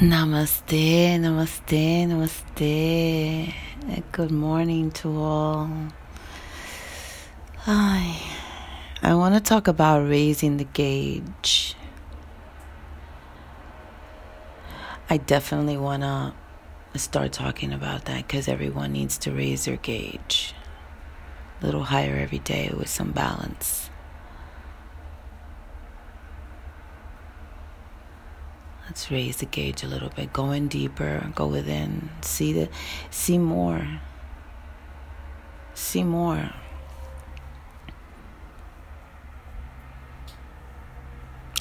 Namaste, namaste, namaste. Good morning to all. I, I want to talk about raising the gauge. I definitely want to start talking about that because everyone needs to raise their gauge a little higher every day with some balance. Let's raise the gauge a little bit. Go in deeper. Go within. See the, see more. See more.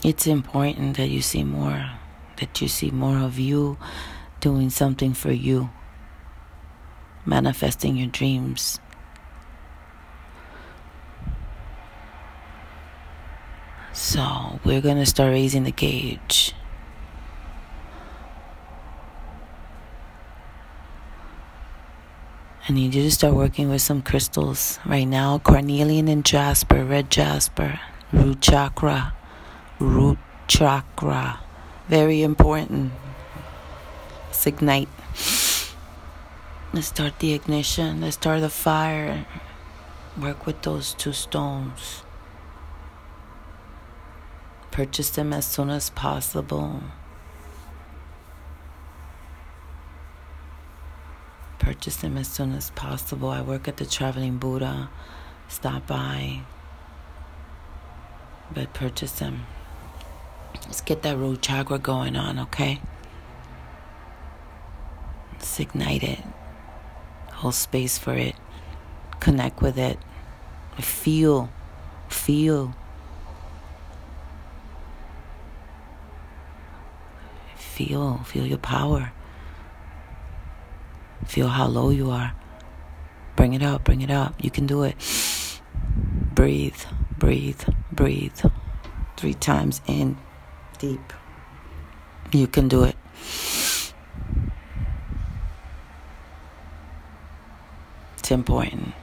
It's important that you see more. That you see more of you doing something for you. Manifesting your dreams. So we're going to start raising the gauge. I need you to start working with some crystals right now carnelian and jasper, red jasper, root chakra, root chakra. Very important. Let's ignite. Let's start the ignition. Let's start the fire. Work with those two stones. Purchase them as soon as possible. Purchase them as soon as possible. I work at the Traveling Buddha. Stop by. But purchase them. Let's get that root chakra going on, okay? Let's ignite it. Hold space for it. Connect with it. Feel. Feel. Feel. Feel your power. Feel how low you are. Bring it up, bring it up. You can do it. Breathe, breathe, breathe. Three times in, deep. You can do it. It's important.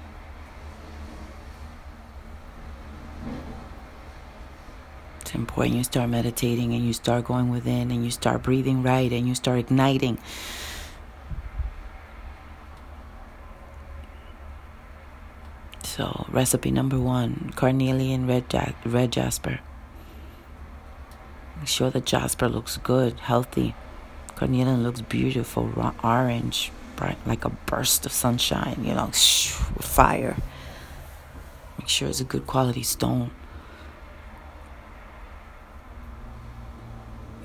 It's important you start meditating and you start going within and you start breathing right and you start igniting. So, recipe number one carnelian red, ja- red jasper. Make sure the jasper looks good, healthy. Carnelian looks beautiful, orange, bright, like a burst of sunshine, you know, with fire. Make sure it's a good quality stone.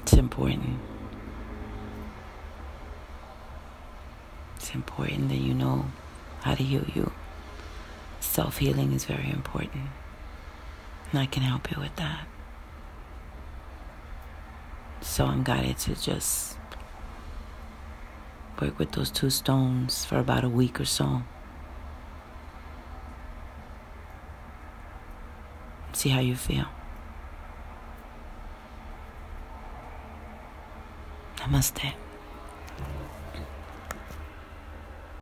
It's important. It's important that you know how to heal you. Self healing is very important. And I can help you with that. So I'm guided to just work with those two stones for about a week or so. See how you feel. Namaste.